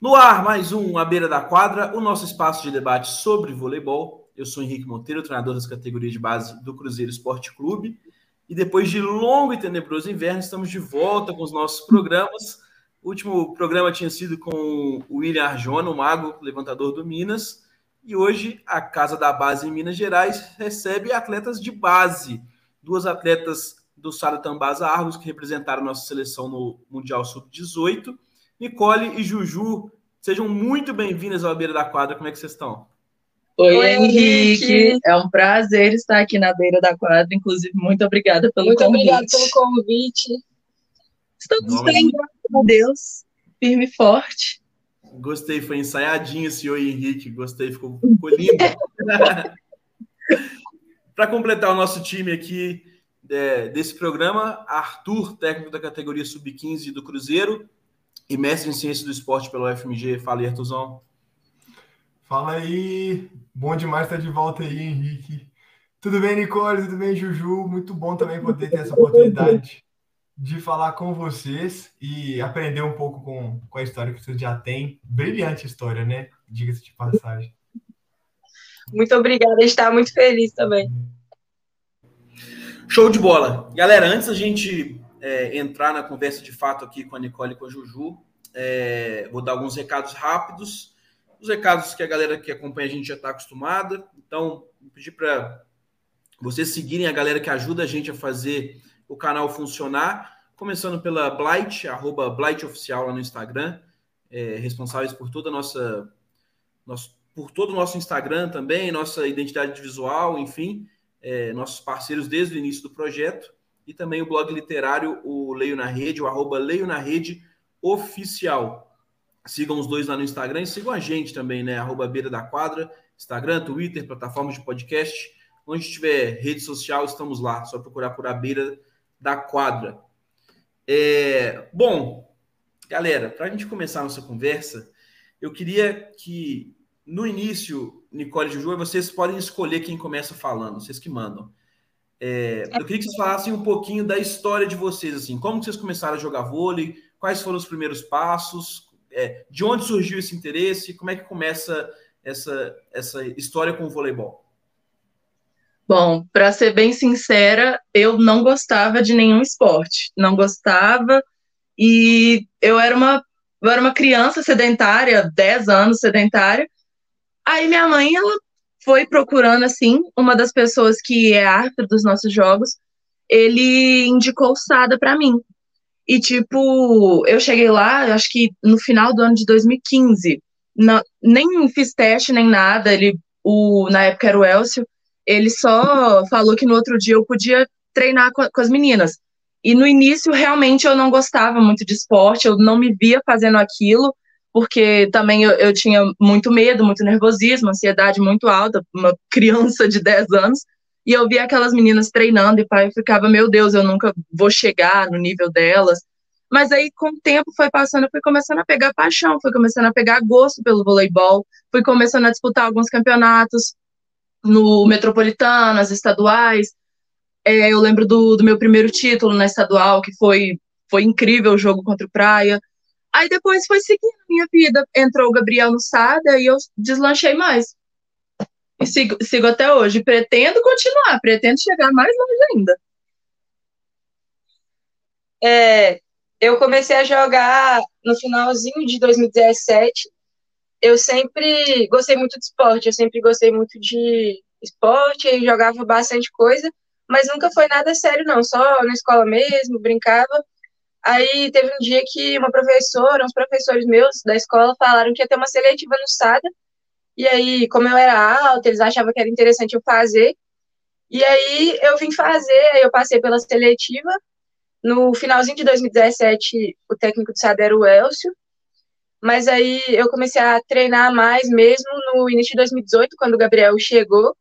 No ar, mais um à beira da quadra, o nosso espaço de debate sobre voleibol. Eu sou Henrique Monteiro, treinador das categorias de base do Cruzeiro Esporte Clube. E depois de longo e tenebroso inverno, estamos de volta com os nossos programas. O último programa tinha sido com o William Arjona, o mago levantador do Minas. E hoje a Casa da Base em Minas Gerais recebe atletas de base. Duas atletas do Sara Tambasa Argos, que representaram nossa seleção no Mundial Sub-18 Nicole e Juju, sejam muito bem-vindas ao Beira da Quadra. Como é que vocês estão? Oi, Oi Henrique. Henrique. É um prazer estar aqui na Beira da Quadra. Inclusive, muito obrigada pelo muito convite. Muito obrigada pelo convite. Estamos bem, graças a Deus. Firme e forte. Gostei, foi ensaiadinho esse Oi, Henrique. Gostei, ficou, ficou lindo. Para completar o nosso time aqui é, desse programa, Arthur, técnico da categoria Sub-15 do Cruzeiro, e mestre em ciência do esporte pelo FMG. Fala aí, Artuzão. Fala aí, bom demais estar de volta aí, Henrique. Tudo bem, Nicole? Tudo bem, Juju? Muito bom também poder ter essa oportunidade de falar com vocês e aprender um pouco com, com a história que vocês já têm. Brilhante história, né? Diga-se de passagem. Muito obrigada, está muito feliz também. Show de bola. Galera, antes a gente é, entrar na conversa de fato aqui com a Nicole e com a Juju, é, vou dar alguns recados rápidos. Os recados que a galera que acompanha a gente já está acostumada. Então, pedir para vocês seguirem a galera que ajuda a gente a fazer o canal funcionar. Começando pela Blight, arroba Blight Oficial lá no Instagram, é, responsáveis por toda nossa, nosso, por todo o nosso Instagram também, nossa identidade visual, enfim, é, nossos parceiros desde o início do projeto e também o blog literário, o Leio na Rede, o arroba Leio na Rede Oficial. Sigam os dois lá no Instagram e sigam a gente também, né? Arroba Beira da Quadra, Instagram, Twitter, plataformas de podcast. Onde tiver rede social, estamos lá. Só procurar por a Beira da Quadra. É... Bom, galera, para a gente começar a nossa conversa, eu queria que no início, Nicole e Juju, vocês podem escolher quem começa falando, vocês que mandam. É, eu queria que vocês falassem um pouquinho da história de vocês, assim, como vocês começaram a jogar vôlei, quais foram os primeiros passos, é, de onde surgiu esse interesse, como é que começa essa, essa história com o voleibol? Bom, para ser bem sincera, eu não gostava de nenhum esporte, não gostava, e eu era uma, eu era uma criança sedentária, 10 anos sedentária, aí minha mãe, ela foi procurando, assim, uma das pessoas que é árbitro dos nossos jogos, ele indicou o Sada para mim. E, tipo, eu cheguei lá, acho que no final do ano de 2015, não, nem fiz teste nem nada, ele, o, na época era o Elcio, ele só falou que no outro dia eu podia treinar com, com as meninas. E no início, realmente, eu não gostava muito de esporte, eu não me via fazendo aquilo, porque também eu, eu tinha muito medo, muito nervosismo, ansiedade muito alta, uma criança de 10 anos, e eu via aquelas meninas treinando e pai ficava, meu Deus, eu nunca vou chegar no nível delas. Mas aí, com o tempo foi passando, eu fui começando a pegar paixão, fui começando a pegar gosto pelo voleibol, fui começando a disputar alguns campeonatos no metropolitano, nas estaduais. É, eu lembro do, do meu primeiro título na estadual, que foi, foi incrível o jogo contra o Praia. Aí depois foi seguindo a minha vida. Entrou o Gabriel no SADA e eu deslanchei mais. E sigo, sigo até hoje. Pretendo continuar, pretendo chegar mais longe ainda. É, eu comecei a jogar no finalzinho de 2017. Eu sempre gostei muito de esporte, eu sempre gostei muito de esporte e jogava bastante coisa, mas nunca foi nada sério, não. Só na escola mesmo, brincava. Aí teve um dia que uma professora, uns professores meus da escola falaram que ia ter uma seletiva no SADA. E aí, como eu era alta, eles achavam que era interessante eu fazer. E aí eu vim fazer, aí eu passei pela seletiva. No finalzinho de 2017, o técnico do SADA era o Elcio. Mas aí eu comecei a treinar mais mesmo no início de 2018, quando o Gabriel chegou.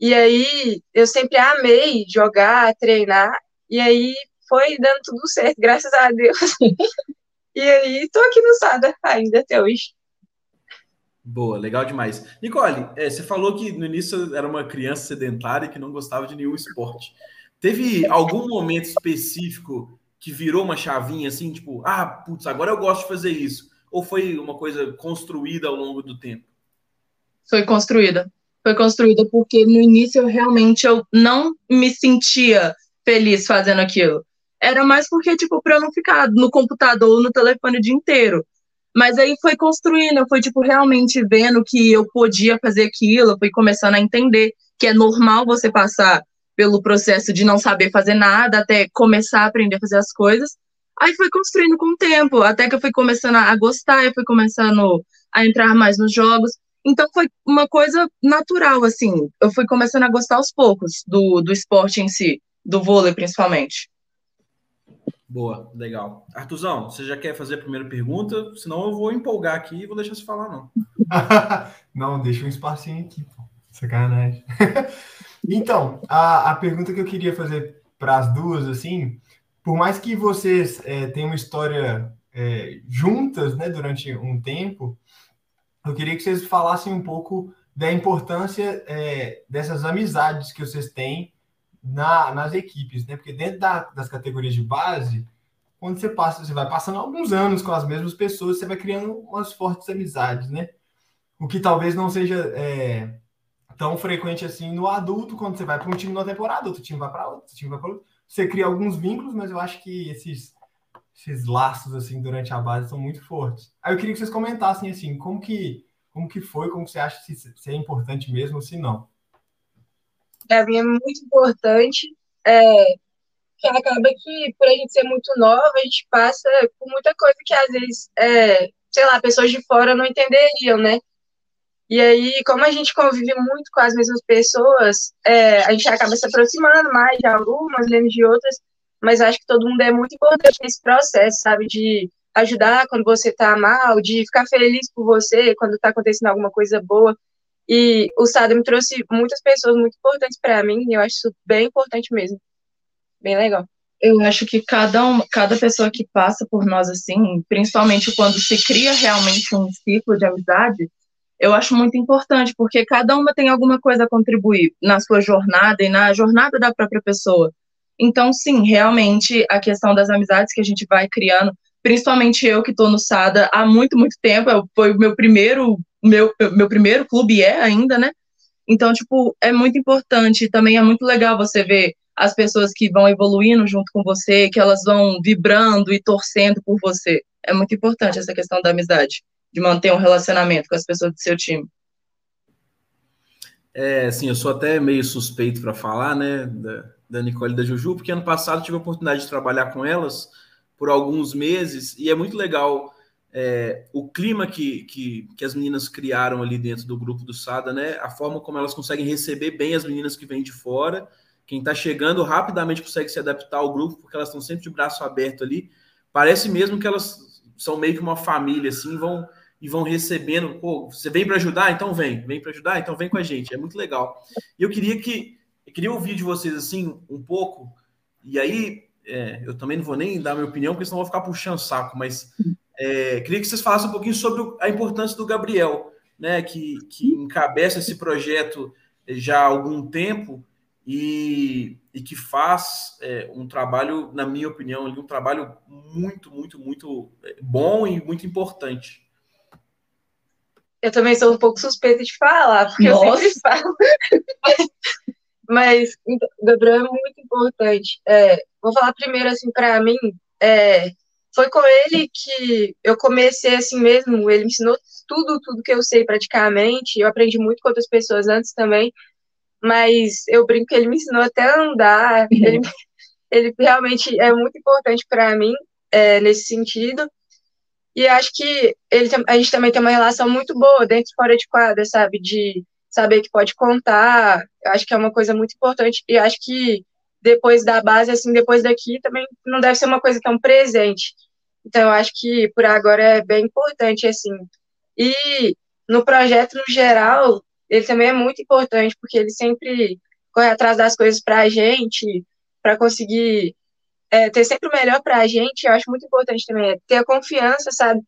E aí eu sempre amei jogar, treinar. E aí foi dando tudo certo, graças a Deus. e aí, tô aqui no Sada ainda até hoje. Boa, legal demais. Nicole, é, você falou que no início era uma criança sedentária que não gostava de nenhum esporte. Teve algum momento específico que virou uma chavinha assim, tipo, ah, putz, agora eu gosto de fazer isso. ou foi uma coisa construída ao longo do tempo? Foi construída. Foi construída porque no início eu realmente eu não me sentia feliz fazendo aquilo. Era mais porque, tipo, para eu não ficar no computador ou no telefone o dia inteiro. Mas aí foi construindo, eu fui, tipo, realmente vendo que eu podia fazer aquilo, eu fui começando a entender que é normal você passar pelo processo de não saber fazer nada até começar a aprender a fazer as coisas. Aí foi construindo com o tempo, até que eu fui começando a gostar, eu fui começando a entrar mais nos jogos. Então foi uma coisa natural, assim. Eu fui começando a gostar aos poucos do, do esporte em si, do vôlei principalmente. Boa, legal. Artuzão, você já quer fazer a primeira pergunta? Senão eu vou empolgar aqui e vou deixar você falar, não. não, deixa um espacinho aqui, pô. Sacanagem. então, a, a pergunta que eu queria fazer para as duas, assim, por mais que vocês é, tenham uma história é, juntas, né, durante um tempo, eu queria que vocês falassem um pouco da importância é, dessas amizades que vocês têm na, nas equipes, né? Porque dentro da, das categorias de base, quando você passa, você vai passando alguns anos com as mesmas pessoas, você vai criando umas fortes amizades, né? O que talvez não seja é, tão frequente assim no adulto, quando você vai para um time numa temporada, outro time vai para outro, outro time vai para outro. Você cria alguns vínculos, mas eu acho que esses, esses laços assim durante a base são muito fortes. Aí eu queria que vocês comentassem assim, como que como que foi, como que você acha se, se é importante mesmo ou se não para mim é muito importante, é, que acaba que, por a gente ser muito nova, a gente passa por muita coisa que às vezes, é, sei lá, pessoas de fora não entenderiam, né? E aí, como a gente convive muito com as mesmas pessoas, é, a gente acaba se aproximando mais de algumas, menos de outras, mas acho que todo mundo é muito importante nesse processo, sabe? De ajudar quando você tá mal, de ficar feliz por você quando tá acontecendo alguma coisa boa. E o SAD me trouxe muitas pessoas muito importantes para mim, e eu acho isso bem importante mesmo. Bem legal. Eu acho que cada, uma, cada pessoa que passa por nós, assim, principalmente quando se cria realmente um ciclo de amizade, eu acho muito importante, porque cada uma tem alguma coisa a contribuir na sua jornada e na jornada da própria pessoa. Então, sim, realmente, a questão das amizades que a gente vai criando, principalmente eu que estou no SADA há muito, muito tempo, foi o meu primeiro meu, meu primeiro clube é ainda, né? Então, tipo, é muito importante. Também é muito legal você ver as pessoas que vão evoluindo junto com você, que elas vão vibrando e torcendo por você. É muito importante essa questão da amizade, de manter um relacionamento com as pessoas do seu time. É, assim, eu sou até meio suspeito para falar, né, da, da Nicole e da Juju, porque ano passado tive a oportunidade de trabalhar com elas por alguns meses e é muito legal é, o clima que, que, que, as meninas criaram ali dentro do grupo do Sada, né? A forma como elas conseguem receber bem as meninas que vêm de fora. Quem está chegando rapidamente consegue se adaptar ao grupo, porque elas estão sempre de braço aberto ali. Parece mesmo que elas são meio que uma família, assim, vão e vão recebendo. Pô, você vem para ajudar? Então vem. Vem para ajudar? Então vem com a gente. É muito legal. E eu queria que eu queria ouvir de vocês assim um pouco. E aí é, eu também não vou nem dar minha opinião, porque senão eu vou ficar puxando saco, mas é, queria que vocês falassem um pouquinho sobre a importância do Gabriel, né, que, que encabeça esse projeto já há algum tempo e, e que faz é, um trabalho, na minha opinião, um trabalho muito, muito, muito é, bom e muito importante. Eu também sou um pouco suspeita de falar, porque Nossa. eu sempre falo. Mas então, Gabriel é muito importante. É, vou falar primeiro assim para mim. É, foi com ele que eu comecei assim mesmo. Ele me ensinou tudo, tudo que eu sei praticamente. Eu aprendi muito com outras pessoas antes também, mas eu brinco que ele me ensinou até a andar. Ele, ele realmente é muito importante para mim é, nesse sentido. E acho que ele, a gente também tem uma relação muito boa dentro e fora de quadra, sabe? De saber que pode contar. Acho que é uma coisa muito importante. E acho que depois da base, assim, depois daqui, também não deve ser uma coisa tão presente. Então, eu acho que por agora é bem importante, assim. E no projeto, no geral, ele também é muito importante, porque ele sempre corre atrás das coisas para a gente, para conseguir é, ter sempre o melhor para a gente. Eu acho muito importante também ter a confiança, sabe?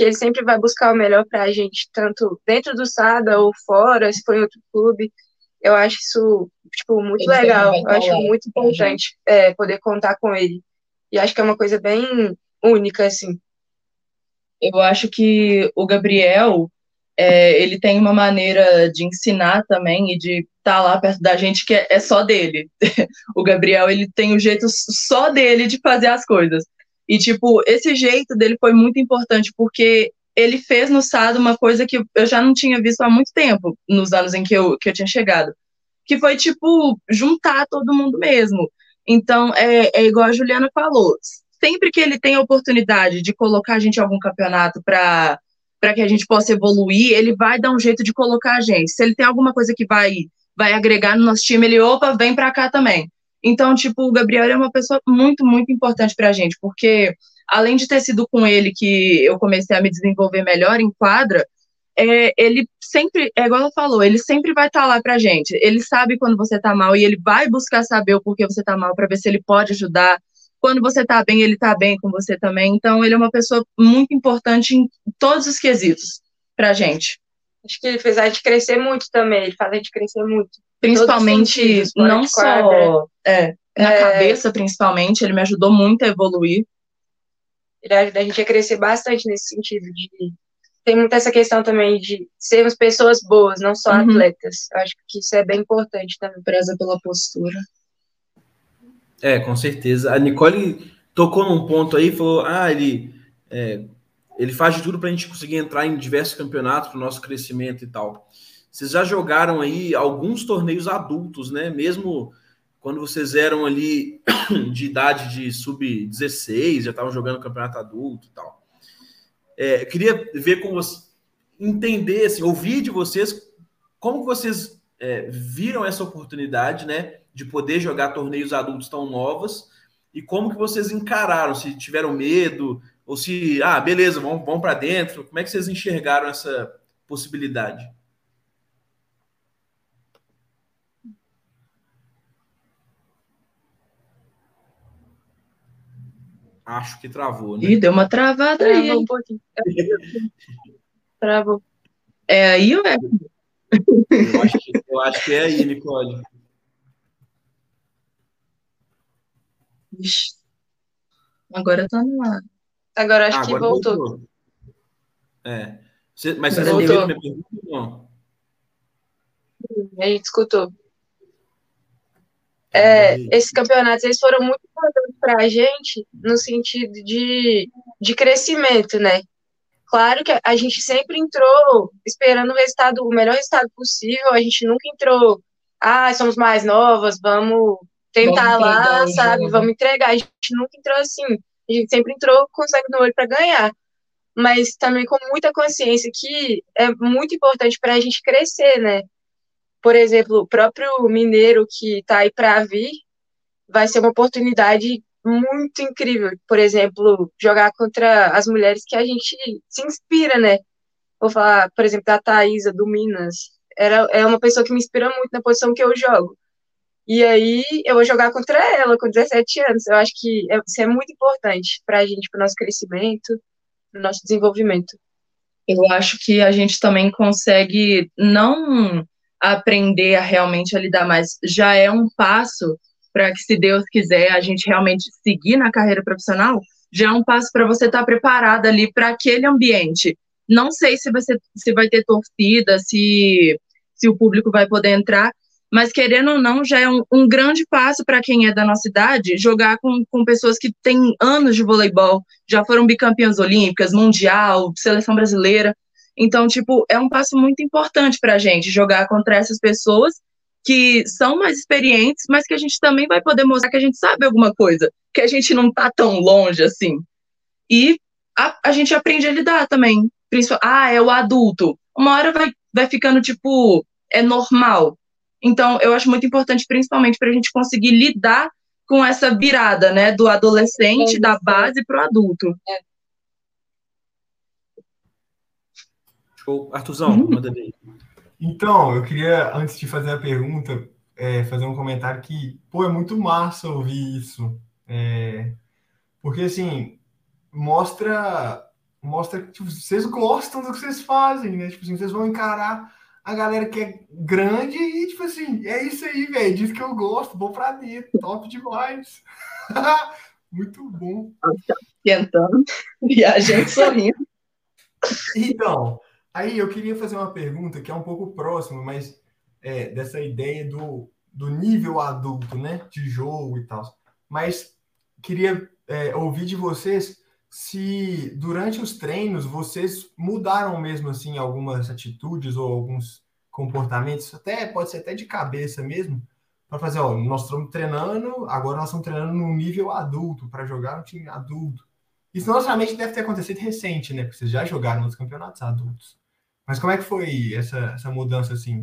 Que ele sempre vai buscar o melhor para a gente, tanto dentro do SADA ou fora, se for em outro clube. Eu acho isso, tipo, muito ele legal. Eu acho muito importante é, poder contar com ele. E acho que é uma coisa bem única, assim. Eu acho que o Gabriel, é, ele tem uma maneira de ensinar também e de estar tá lá perto da gente que é, é só dele. o Gabriel, ele tem o jeito só dele de fazer as coisas. E, tipo, esse jeito dele foi muito importante, porque ele fez no Sado uma coisa que eu já não tinha visto há muito tempo, nos anos em que eu, que eu tinha chegado. Que foi, tipo, juntar todo mundo mesmo. Então, é, é igual a Juliana falou. Sempre que ele tem a oportunidade de colocar a gente em algum campeonato para para que a gente possa evoluir, ele vai dar um jeito de colocar a gente. Se ele tem alguma coisa que vai vai agregar no nosso time, ele opa, vem para cá também. Então, tipo, o Gabriel é uma pessoa muito, muito importante para a gente, porque além de ter sido com ele que eu comecei a me desenvolver melhor em quadra, é, ele sempre, é igual ela falou, ele sempre vai estar tá lá pra gente. Ele sabe quando você tá mal e ele vai buscar saber o porquê você tá mal para ver se ele pode ajudar, quando você tá bem, ele tá bem com você também. Então, ele é uma pessoa muito importante em todos os quesitos pra gente. Acho que ele fez a gente crescer muito também, ele faz a gente crescer muito. Principalmente, não só é, na é... cabeça, principalmente, ele me ajudou muito a evoluir. Ele ajuda a gente a crescer bastante nesse sentido de tem muito essa questão também de sermos pessoas boas, não só uhum. atletas. Eu acho que isso é bem importante também. Preza pela postura. É, com certeza. A Nicole tocou num ponto aí, falou: ah, ele, é, ele faz de tudo para a gente conseguir entrar em diversos campeonatos para o nosso crescimento e tal. Vocês já jogaram aí alguns torneios adultos, né? Mesmo quando vocês eram ali de idade de sub-16, já estavam jogando campeonato adulto e tal. É, queria ver com você, entender, assim, ouvir de vocês como vocês é, viram essa oportunidade, né? de poder jogar torneios adultos tão novos e como que vocês encararam, se tiveram medo ou se, ah, beleza, vamos, vamos para dentro, como é que vocês enxergaram essa possibilidade? Acho que travou, né? Ih, deu uma travada Travou aí. um pouquinho. Travou. É aí ou é? Eu acho que, eu acho que é aí, Nicole. Agora tá no ar. Agora acho ah, que agora voltou. voltou. É. Você, mas você ouviram minha pergunta não? A gente escutou. É, esses campeonatos eles foram muito importantes para a gente no sentido de, de crescimento, né? Claro que a gente sempre entrou esperando o resultado, o melhor resultado possível. A gente nunca entrou, ah, somos mais novas, vamos tentar lá, sabe? Vamos entregar. A gente nunca entrou assim. A gente sempre entrou com sangue no olho para ganhar. Mas também com muita consciência que é muito importante para a gente crescer, né? Por exemplo, o próprio mineiro que está aí para vir vai ser uma oportunidade muito incrível. Por exemplo, jogar contra as mulheres que a gente se inspira, né? Vou falar, por exemplo, da Thaisa, do Minas. Era, é uma pessoa que me inspira muito na posição que eu jogo. E aí eu vou jogar contra ela com 17 anos. Eu acho que é, isso é muito importante para a gente, para o nosso crescimento, para o nosso desenvolvimento. Eu acho que a gente também consegue não aprender a realmente a lidar, mas já é um passo para que, se Deus quiser, a gente realmente seguir na carreira profissional, já é um passo para você estar tá preparada ali para aquele ambiente. Não sei se, você, se vai ter torcida, se, se o público vai poder entrar, mas querendo ou não, já é um, um grande passo para quem é da nossa idade jogar com, com pessoas que têm anos de voleibol, já foram bicampeãs olímpicas, mundial, seleção brasileira. Então, tipo, é um passo muito importante para a gente jogar contra essas pessoas que são mais experientes, mas que a gente também vai poder mostrar que a gente sabe alguma coisa, que a gente não tá tão longe assim. E a, a gente aprende a lidar também. Ah, é o adulto. Uma hora vai, vai ficando, tipo, é normal. Então, eu acho muito importante, principalmente, para a gente conseguir lidar com essa virada, né, do adolescente, da base para o adulto. É. Show. Artuzão, uhum. manda aí. Então, eu queria, antes de fazer a pergunta, é, fazer um comentário que, pô, é muito massa ouvir isso. É, porque, assim, mostra, mostra que tipo, vocês gostam do que vocês fazem, né? Tipo assim, vocês vão encarar a galera que é grande e, tipo assim, é isso aí, velho. Diz que eu gosto, vou pra dentro, top demais. Muito bom. Tentando e a gente sorrindo. Então, aí eu queria fazer uma pergunta que é um pouco próxima, mas é, dessa ideia do, do nível adulto, né? De jogo e tal. Mas queria é, ouvir de vocês se durante os treinos vocês mudaram mesmo assim algumas atitudes ou alguns comportamentos, até pode ser até de cabeça mesmo, para fazer, ó, nós estamos treinando, agora nós estamos treinando no nível adulto, para jogar no time adulto. Isso normalmente deve ter acontecido recente, né? Porque vocês já jogaram nos campeonatos adultos. Mas como é que foi essa, essa mudança assim?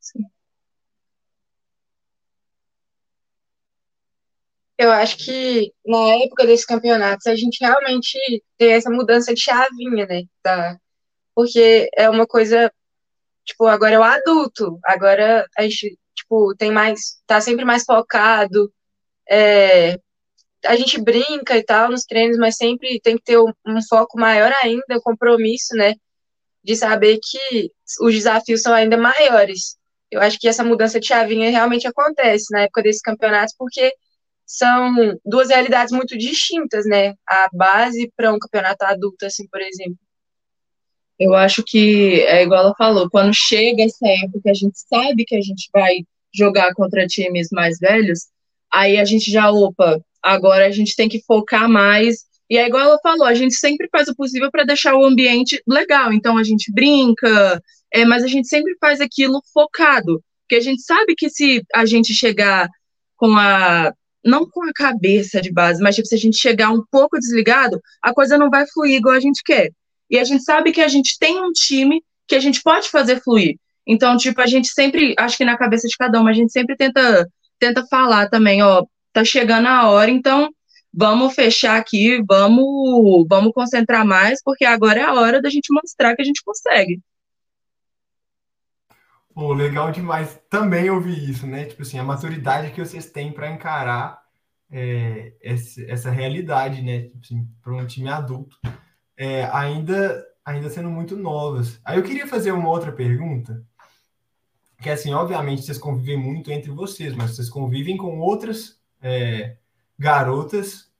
Sim. Eu acho que na época desses campeonatos a gente realmente tem essa mudança de chavinha, né? Da, porque é uma coisa, tipo, agora é o adulto, agora a gente, tipo, tem mais, tá sempre mais focado, é, a gente brinca e tal nos treinos, mas sempre tem que ter um, um foco maior ainda, o compromisso, né? De saber que os desafios são ainda maiores. Eu acho que essa mudança de chavinha realmente acontece na época desses campeonatos, porque são duas realidades muito distintas, né? A base para um campeonato adulto, assim, por exemplo. Eu acho que é igual ela falou, quando chega essa época, a gente sabe que a gente vai jogar contra times mais velhos, aí a gente já, opa, agora a gente tem que focar mais. E é igual ela falou, a gente sempre faz o possível para deixar o ambiente legal. Então a gente brinca, é, mas a gente sempre faz aquilo focado. Porque a gente sabe que se a gente chegar com a não com a cabeça de base, mas tipo, se a gente chegar um pouco desligado, a coisa não vai fluir igual a gente quer. E a gente sabe que a gente tem um time que a gente pode fazer fluir. Então, tipo, a gente sempre, acho que na cabeça de cada um, a gente sempre tenta, tenta falar também, ó, tá chegando a hora, então vamos fechar aqui, vamos, vamos concentrar mais, porque agora é a hora da gente mostrar que a gente consegue. Pô, legal demais também ouvir isso, né? Tipo assim, a maturidade que vocês têm para encarar é, essa, essa, realidade, né? Tipo assim, para um time adulto, é, ainda, ainda sendo muito novas. Aí eu queria fazer uma outra pergunta, que é assim, obviamente vocês convivem muito entre vocês, mas vocês convivem com outras é, garotas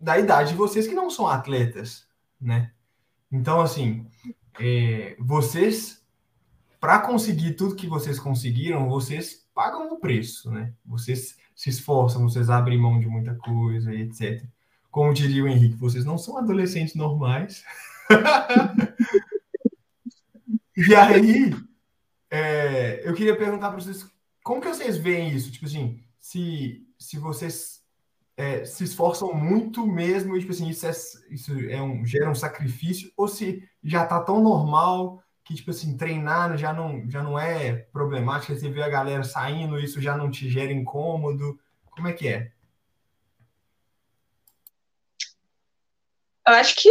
da idade de vocês que não são atletas, né? Então, assim, é, vocês para conseguir tudo que vocês conseguiram, vocês pagam o preço, né? Vocês se esforçam, vocês abrem mão de muita coisa etc. Como diria o Henrique, vocês não são adolescentes normais. e aí, é, eu queria perguntar para vocês, como que vocês veem isso? Tipo assim, se, se vocês é, se esforçam muito mesmo, e, tipo assim, isso, é, isso é um, gera um sacrifício, ou se já está tão normal que, tipo assim, treinar já não, já não é problemático, você vê a galera saindo, isso já não te gera incômodo. Como é que é? Eu acho que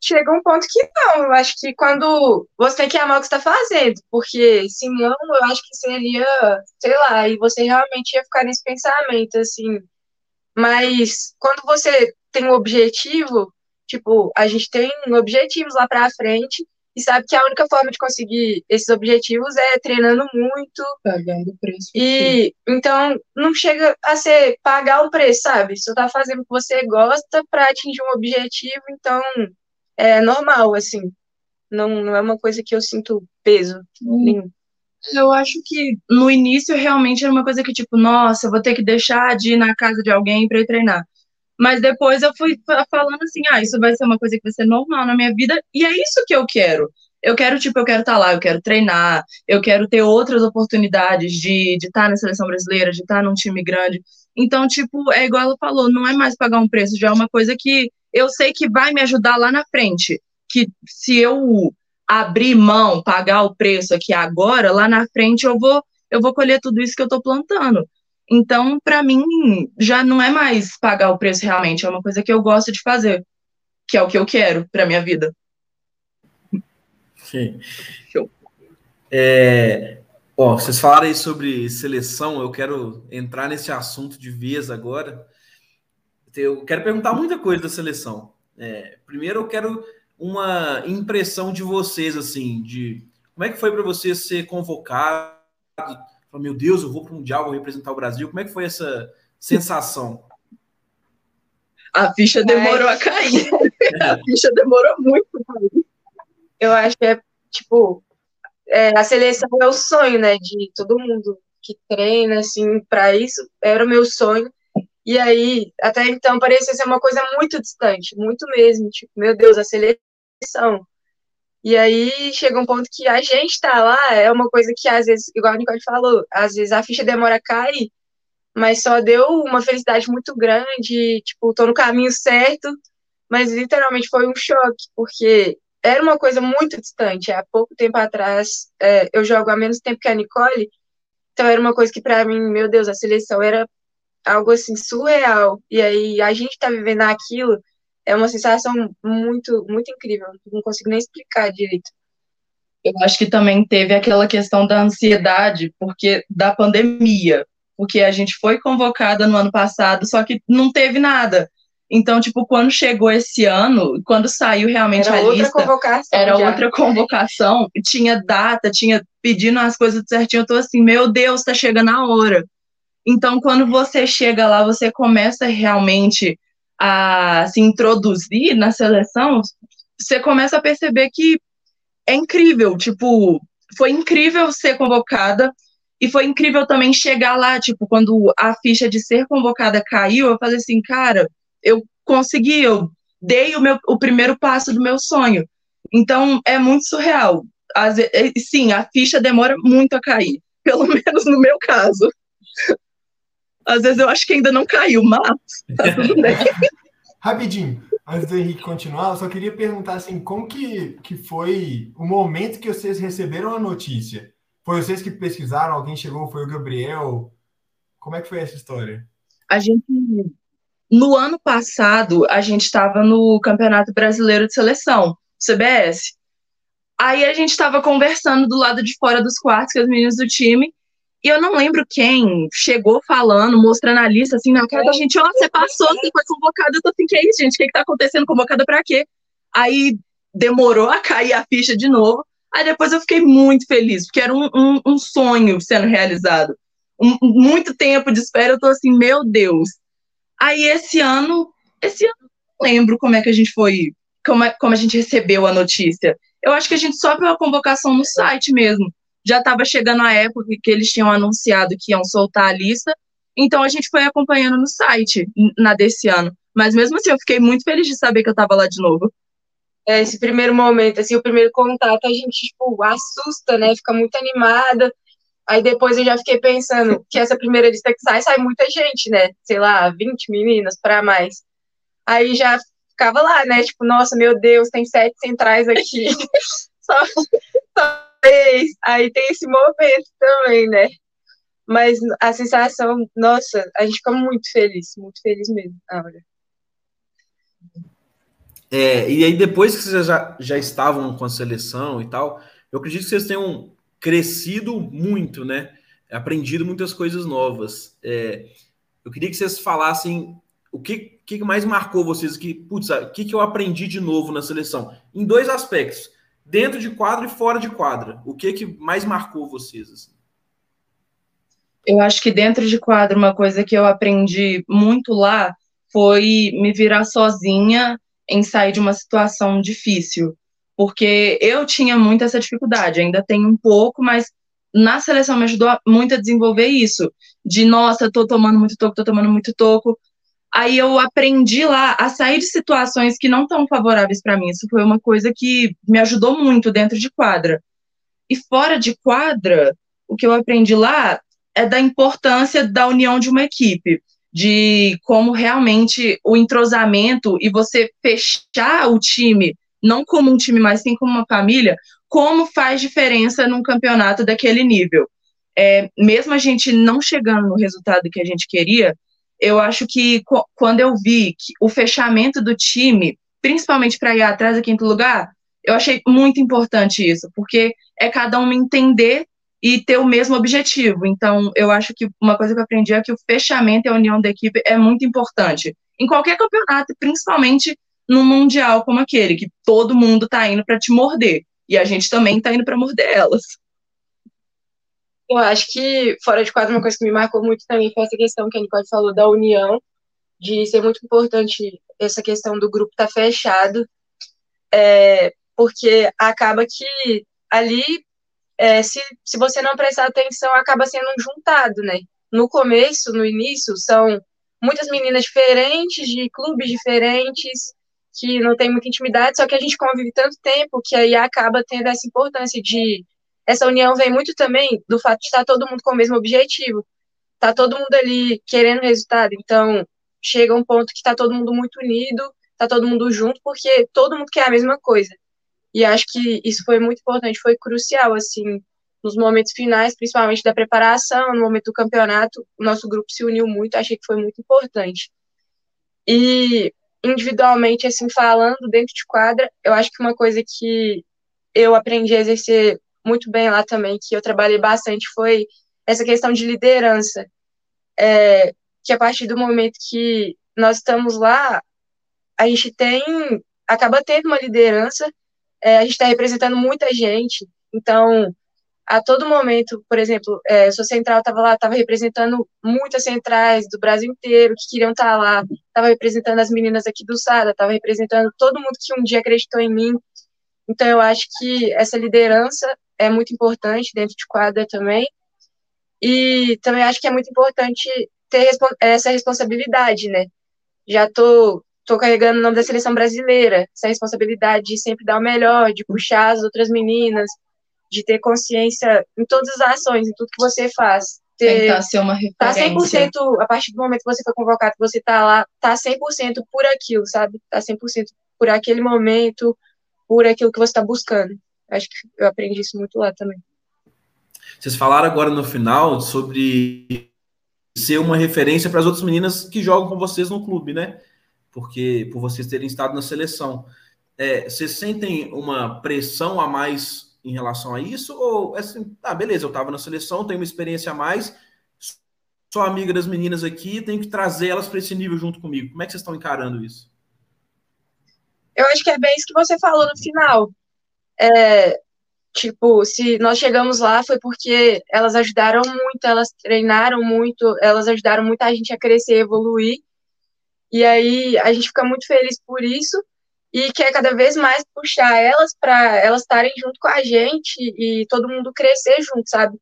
chega um ponto que não. Eu acho que quando você tem que amar o que está fazendo, porque senão eu acho que seria, sei lá, e você realmente ia ficar nesse pensamento, assim. Mas quando você tem um objetivo, tipo, a gente tem objetivos lá para frente, e sabe que a única forma de conseguir esses objetivos é treinando muito. Pagando preço. E então não chega a ser pagar um preço, sabe? Você tá fazendo o que você gosta para atingir um objetivo, então é normal, assim. Não, não é uma coisa que eu sinto peso hum. nenhum. Eu acho que no início realmente era uma coisa que, tipo, nossa, vou ter que deixar de ir na casa de alguém para ir treinar. Mas depois eu fui falando assim, ah, isso vai ser uma coisa que vai ser normal na minha vida, e é isso que eu quero. Eu quero, tipo, eu quero estar tá lá, eu quero treinar, eu quero ter outras oportunidades de, estar tá na seleção brasileira, de estar tá num time grande. Então, tipo, é igual ela falou, não é mais pagar um preço, já é uma coisa que eu sei que vai me ajudar lá na frente. Que se eu abrir mão, pagar o preço aqui agora, lá na frente eu vou, eu vou colher tudo isso que eu estou plantando. Então, para mim, já não é mais pagar o preço realmente, é uma coisa que eu gosto de fazer, que é o que eu quero para minha vida. Sim. Show. É, ó, vocês falaram aí sobre seleção, eu quero entrar nesse assunto de vez agora. Eu quero perguntar muita coisa da seleção. É, primeiro, eu quero uma impressão de vocês, assim, de como é que foi para você ser convocado Falou, meu Deus, eu vou para o Mundial, vou representar o Brasil. Como é que foi essa sensação? A ficha demorou a cair. a ficha demorou muito a cair. Eu acho que é, tipo, é, a seleção é o sonho, né, de todo mundo que treina, assim, para isso, era o meu sonho. E aí, até então, parecia ser uma coisa muito distante, muito mesmo, tipo, meu Deus, a seleção. E aí chega um ponto que a gente tá lá, é uma coisa que às vezes, igual a Nicole falou, às vezes a ficha demora a cair, mas só deu uma felicidade muito grande, tipo, tô no caminho certo, mas literalmente foi um choque, porque era uma coisa muito distante. Há pouco tempo atrás, é, eu jogo há menos tempo que a Nicole, então era uma coisa que para mim, meu Deus, a seleção era algo assim surreal. E aí a gente tá vivendo aquilo, é uma sensação muito, muito incrível. Não consigo nem explicar direito. Eu acho que também teve aquela questão da ansiedade, porque da pandemia, porque a gente foi convocada no ano passado, só que não teve nada. Então, tipo, quando chegou esse ano, quando saiu realmente era a outra lista, convocação era já. outra convocação, tinha data, tinha pedindo as coisas certinho. Eu tô assim, meu Deus, tá chegando a hora. Então, quando você chega lá, você começa realmente a se introduzir na seleção, você começa a perceber que é incrível, tipo, foi incrível ser convocada e foi incrível também chegar lá, tipo, quando a ficha de ser convocada caiu, eu falei assim, cara, eu consegui, eu dei o, meu, o primeiro passo do meu sonho. Então, é muito surreal. Vezes, sim, a ficha demora muito a cair, pelo menos no meu caso. Às vezes eu acho que ainda não caiu, mas tá tudo bem. Rapidinho, antes do Henrique continuar, eu só queria perguntar assim, como que, que foi o momento que vocês receberam a notícia? Foi vocês que pesquisaram? Alguém chegou? Foi o Gabriel? Como é que foi essa história? A gente no ano passado, a gente estava no Campeonato Brasileiro de Seleção, CBS. Aí a gente estava conversando do lado de fora dos quartos com as meninas do time, e eu não lembro quem chegou falando, mostrando a lista, assim, na cara da gente, ó, oh, você passou, você foi convocada, eu tô assim, que é isso, gente, o que que tá acontecendo, convocada para quê? Aí demorou a cair a ficha de novo, aí depois eu fiquei muito feliz, porque era um, um, um sonho sendo realizado. Um, muito tempo de espera, eu tô assim, meu Deus, Aí esse ano, esse ano não lembro como é que a gente foi, como, é, como a gente recebeu a notícia. Eu acho que a gente só viu a convocação no site mesmo. Já estava chegando a época que eles tinham anunciado que iam soltar a lista, então a gente foi acompanhando no site na desse ano. Mas mesmo assim, eu fiquei muito feliz de saber que eu estava lá de novo. É, esse primeiro momento, assim, o primeiro contato, a gente, tipo, assusta, né? Fica muito animada. Aí depois eu já fiquei pensando que essa primeira lista que sai, sai muita gente, né? Sei lá, 20 meninas para mais. Aí já ficava lá, né? Tipo, nossa, meu Deus, tem sete centrais aqui. só, só três. Aí tem esse momento também, né? Mas a sensação, nossa, a gente fica muito feliz, muito feliz mesmo na hora. É, e aí, depois que vocês já, já estavam com a seleção e tal, eu acredito que vocês tenham crescido muito, né? Aprendido muitas coisas novas. É, eu queria que vocês falassem o que, que mais marcou vocês, que, putz, o que, que eu aprendi de novo na seleção? Em dois aspectos, dentro de quadra e fora de quadra. O que, que mais marcou vocês? Assim? Eu acho que dentro de quadra, uma coisa que eu aprendi muito lá foi me virar sozinha em sair de uma situação difícil porque eu tinha muito essa dificuldade, ainda tenho um pouco, mas na seleção me ajudou muito a desenvolver isso, de nossa, tô tomando muito toco, tô tomando muito toco. Aí eu aprendi lá a sair de situações que não estão favoráveis para mim. Isso foi uma coisa que me ajudou muito dentro de quadra. E fora de quadra, o que eu aprendi lá é da importância da união de uma equipe, de como realmente o entrosamento e você fechar o time não como um time, mas sim como uma família, como faz diferença num campeonato daquele nível. É, mesmo a gente não chegando no resultado que a gente queria, eu acho que quando eu vi que o fechamento do time, principalmente para ir atrás do quinto lugar, eu achei muito importante isso, porque é cada um entender e ter o mesmo objetivo. Então, eu acho que uma coisa que eu aprendi é que o fechamento e a união da equipe é muito importante. Em qualquer campeonato, principalmente num mundial como aquele, que todo mundo tá indo para te morder. E a gente também tá indo para morder elas. Eu acho que fora de quadro uma coisa que me marcou muito também foi essa questão que a Nicole falou da união. de ser muito importante essa questão do grupo estar tá fechado, é, porque acaba que ali, é, se, se você não prestar atenção, acaba sendo um juntado, né? No começo, no início, são muitas meninas diferentes, de clubes diferentes, que não tem muita intimidade, só que a gente convive tanto tempo que aí acaba tendo essa importância de. Essa união vem muito também do fato de estar todo mundo com o mesmo objetivo. Tá todo mundo ali querendo resultado. Então, chega um ponto que está todo mundo muito unido, está todo mundo junto, porque todo mundo quer a mesma coisa. E acho que isso foi muito importante, foi crucial, assim, nos momentos finais, principalmente da preparação, no momento do campeonato, o nosso grupo se uniu muito, achei que foi muito importante. E individualmente, assim, falando dentro de quadra, eu acho que uma coisa que eu aprendi a exercer muito bem lá também, que eu trabalhei bastante, foi essa questão de liderança. É, que a partir do momento que nós estamos lá, a gente tem, acaba tendo uma liderança, é, a gente está representando muita gente, então, a todo momento, por exemplo, é, sou central, estava lá, estava representando muitas centrais do Brasil inteiro que queriam estar tá lá, estava representando as meninas aqui do SADA, estava representando todo mundo que um dia acreditou em mim, então eu acho que essa liderança é muito importante dentro de quadra também, e também acho que é muito importante ter essa responsabilidade, né? Já tô, tô carregando o nome da seleção brasileira, essa responsabilidade de sempre dar o melhor, de puxar as outras meninas, de ter consciência em todas as ações, em tudo que você faz. Ter, Tentar ser uma tá referência. Tá 100%, a partir do momento que você foi convocado, que você tá lá, tá 100% por aquilo, sabe? Tá 100% por aquele momento, por aquilo que você tá buscando. Acho que eu aprendi isso muito lá também. Vocês falaram agora no final sobre ser uma referência para as outras meninas que jogam com vocês no clube, né? Porque por vocês terem estado na seleção. É, vocês sentem uma pressão a mais em relação a isso? Ou assim, ah, beleza, eu estava na seleção, tenho uma experiência a mais, sou amiga das meninas aqui, tenho que trazer elas para esse nível junto comigo. Como é que vocês estão encarando isso? Eu acho que é bem isso que você falou no final. É, Tipo, se nós chegamos lá foi porque elas ajudaram muito, elas treinaram muito, elas ajudaram muito a gente a crescer, evoluir. E aí a gente fica muito feliz por isso e quer cada vez mais puxar elas para elas estarem junto com a gente e todo mundo crescer junto, sabe?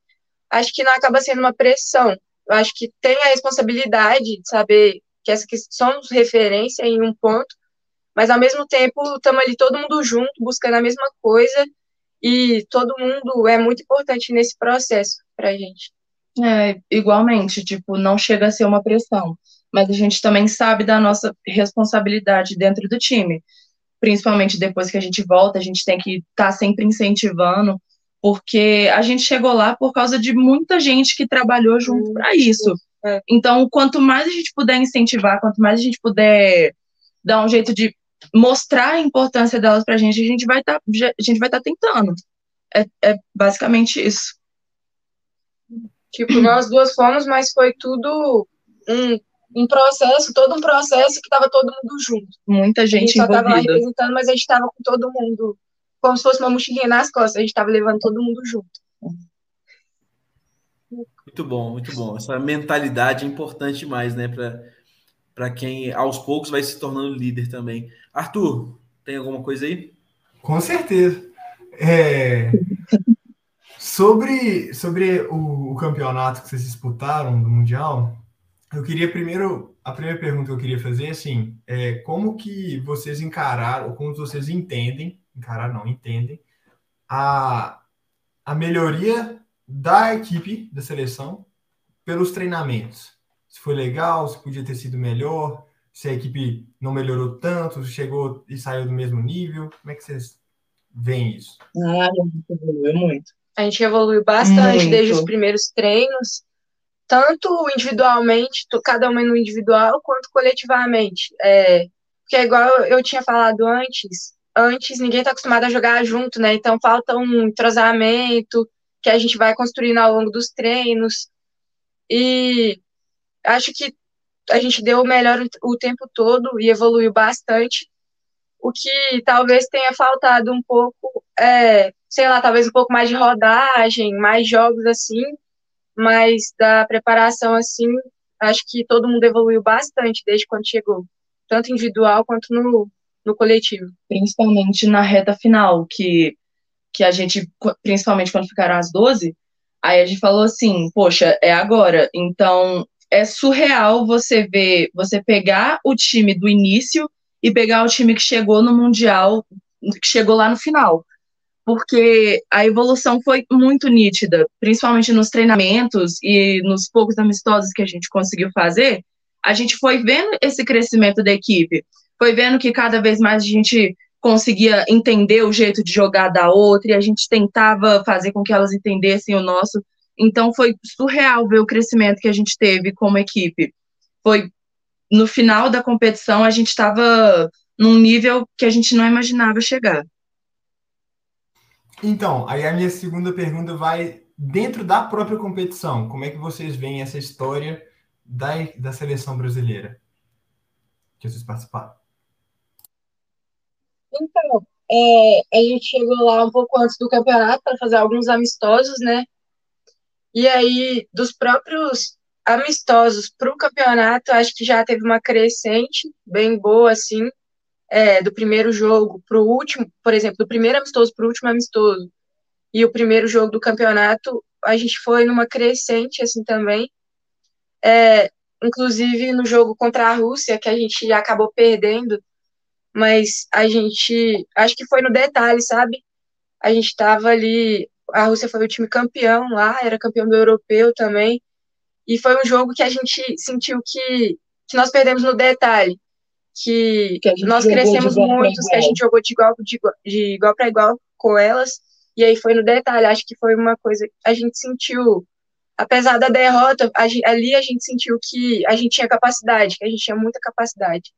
Acho que não acaba sendo uma pressão. Eu acho que tem a responsabilidade de saber que essa que somos referência em um ponto, mas ao mesmo tempo estamos ali todo mundo junto, buscando a mesma coisa e todo mundo é muito importante nesse processo para a gente. É, igualmente, tipo, não chega a ser uma pressão, mas a gente também sabe da nossa responsabilidade dentro do time. Principalmente depois que a gente volta, a gente tem que estar tá sempre incentivando, porque a gente chegou lá por causa de muita gente que trabalhou junto para isso. É. Então, quanto mais a gente puder incentivar, quanto mais a gente puder dar um jeito de mostrar a importância delas para a gente, a gente vai estar, tá, a gente vai estar tá tentando. É, é basicamente isso. Tipo, nós duas fomos, mas foi tudo um, um processo, todo um processo que estava todo mundo junto. Muita gente A gente só estava lá representando, mas a gente estava com todo mundo, como se fosse uma mochilinha nas costas, a gente estava levando todo mundo junto. Muito bom, muito bom. Essa mentalidade é importante demais, né, para para quem aos poucos vai se tornando líder também. Arthur, tem alguma coisa aí? Com certeza. É... sobre sobre o, o, campeonato que vocês disputaram do Mundial, eu queria primeiro, a primeira pergunta que eu queria fazer é assim, é, como que vocês encararam, ou como vocês entendem, encarar não, entendem, a, a melhoria da equipe da seleção pelos treinamentos? se foi legal, se podia ter sido melhor, se a equipe não melhorou tanto, chegou e saiu do mesmo nível. Como é que vocês veem isso? Ah, a gente evoluiu muito. A gente evoluiu bastante muito. desde os primeiros treinos, tanto individualmente, cada uma no individual, quanto coletivamente. É, porque é igual eu tinha falado antes, antes ninguém está acostumado a jogar junto, né? Então falta um entrosamento que a gente vai construindo ao longo dos treinos. E acho que a gente deu o melhor o tempo todo e evoluiu bastante. O que talvez tenha faltado um pouco, é, sei lá, talvez um pouco mais de rodagem, mais jogos assim, mas da preparação assim, Acho que todo mundo evoluiu bastante desde quando chegou, tanto individual quanto no, no coletivo. Principalmente na reta final, que, que a gente, principalmente quando ficaram as 12, aí a gente falou assim, poxa, é agora. Então, é surreal você ver, você pegar o time do início e pegar o time que chegou no Mundial, que chegou lá no final. Porque a evolução foi muito nítida, principalmente nos treinamentos e nos poucos amistosos que a gente conseguiu fazer. A gente foi vendo esse crescimento da equipe, foi vendo que cada vez mais a gente conseguia entender o jeito de jogar da outra e a gente tentava fazer com que elas entendessem o nosso. Então foi surreal ver o crescimento que a gente teve como equipe. Foi no final da competição a gente estava num nível que a gente não imaginava chegar. Então, aí a minha segunda pergunta vai dentro da própria competição. Como é que vocês veem essa história da, da seleção brasileira que vocês participaram? Então, é, a gente chegou lá um pouco antes do campeonato para fazer alguns amistosos, né? E aí, dos próprios amistosos para o campeonato, acho que já teve uma crescente bem boa, assim, é, do primeiro jogo para o último, por exemplo, do primeiro amistoso para o último amistoso, e o primeiro jogo do campeonato, a gente foi numa crescente, assim, também. É, inclusive, no jogo contra a Rússia, que a gente acabou perdendo, mas a gente, acho que foi no detalhe, sabe? A gente estava ali, a Rússia foi o time campeão lá, era campeão do europeu também, e foi um jogo que a gente sentiu que, que nós perdemos no detalhe, que, que nós crescemos muito, que a gente jogou de igual, de, de igual para igual com elas, e aí foi no detalhe, acho que foi uma coisa que a gente sentiu, apesar da derrota, a, ali a gente sentiu que a gente tinha capacidade, que a gente tinha muita capacidade.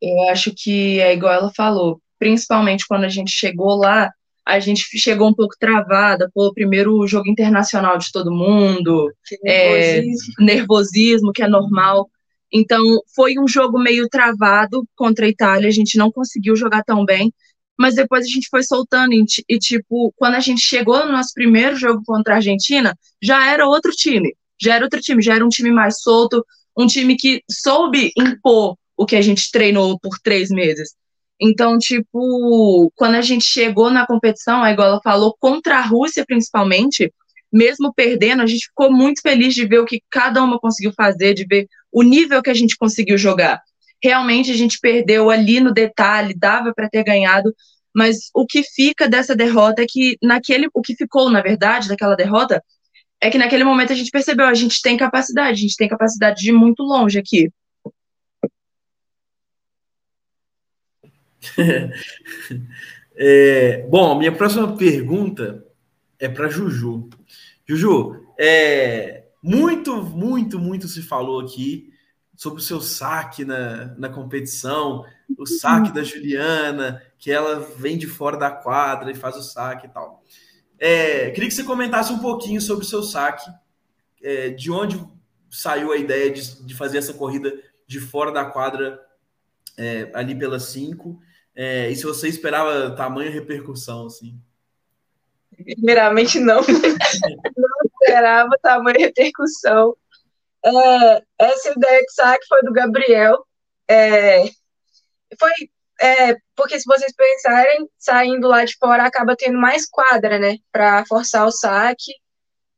Eu acho que é igual ela falou, principalmente quando a gente chegou lá, a gente chegou um pouco travada, o primeiro jogo internacional de todo mundo, nervosismo. É, nervosismo, que é normal. Então, foi um jogo meio travado contra a Itália, a gente não conseguiu jogar tão bem, mas depois a gente foi soltando, e, e tipo, quando a gente chegou no nosso primeiro jogo contra a Argentina, já era outro time, já era outro time, já era um time mais solto, um time que soube impor o que a gente treinou por três meses. Então, tipo, quando a gente chegou na competição, a igual ela falou, contra a Rússia principalmente, mesmo perdendo, a gente ficou muito feliz de ver o que cada uma conseguiu fazer, de ver o nível que a gente conseguiu jogar. Realmente a gente perdeu ali no detalhe, dava para ter ganhado, mas o que fica dessa derrota é que naquele, o que ficou, na verdade, daquela derrota, é que naquele momento a gente percebeu, a gente tem capacidade, a gente tem capacidade de ir muito longe aqui. é, bom, minha próxima pergunta é para Juju. Juju, é, muito, muito, muito se falou aqui sobre o seu saque na, na competição, o saque da Juliana, que ela vem de fora da quadra e faz o saque e tal. É, queria que você comentasse um pouquinho sobre o seu saque, é, de onde saiu a ideia de, de fazer essa corrida de fora da quadra é, ali pelas 5 é, e se você esperava tamanha repercussão, assim? Primeiramente, não. não esperava tamanha repercussão. É, essa ideia de saque foi do Gabriel. É, foi é, porque se vocês pensarem, saindo lá de fora acaba tendo mais quadra, né, para forçar o saque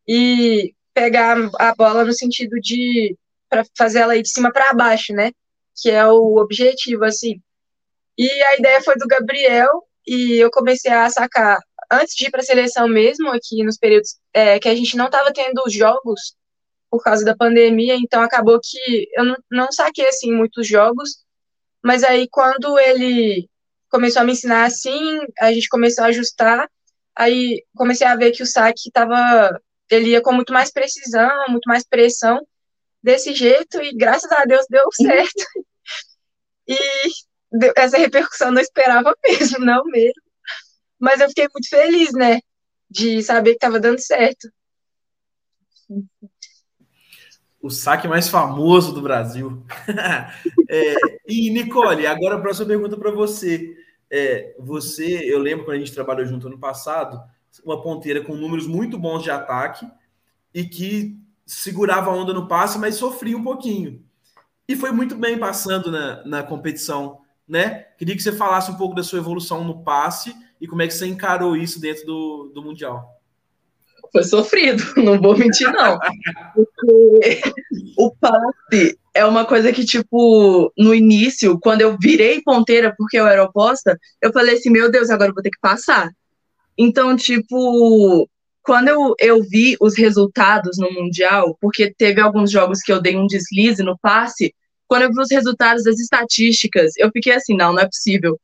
e pegar a bola no sentido de para fazer ela ir de cima para baixo, né, que é o objetivo assim. E a ideia foi do Gabriel, e eu comecei a sacar antes de ir para a seleção mesmo, aqui nos períodos é, que a gente não estava tendo os jogos por causa da pandemia, então acabou que eu não, não saquei assim muitos jogos, mas aí quando ele começou a me ensinar assim, a gente começou a ajustar, aí comecei a ver que o saque estava ele ia com muito mais precisão, muito mais pressão desse jeito e graças a Deus deu certo. E essa repercussão não esperava mesmo, não mesmo. Mas eu fiquei muito feliz, né? De saber que estava dando certo. O saque mais famoso do Brasil. é, e, Nicole, agora a próxima pergunta para você. É, você, eu lembro quando a gente trabalhou junto ano passado, uma ponteira com números muito bons de ataque e que segurava a onda no passe, mas sofria um pouquinho. E foi muito bem passando na, na competição, né? Queria que você falasse um pouco da sua evolução no passe e como é que você encarou isso dentro do, do Mundial. Foi sofrido, não vou mentir, não. Porque o passe é uma coisa que, tipo, no início, quando eu virei ponteira porque eu era oposta, eu falei assim, meu Deus, agora eu vou ter que passar. Então, tipo, quando eu, eu vi os resultados no Mundial, porque teve alguns jogos que eu dei um deslize no passe, quando eu vi os resultados das estatísticas, eu fiquei assim, não, não é possível.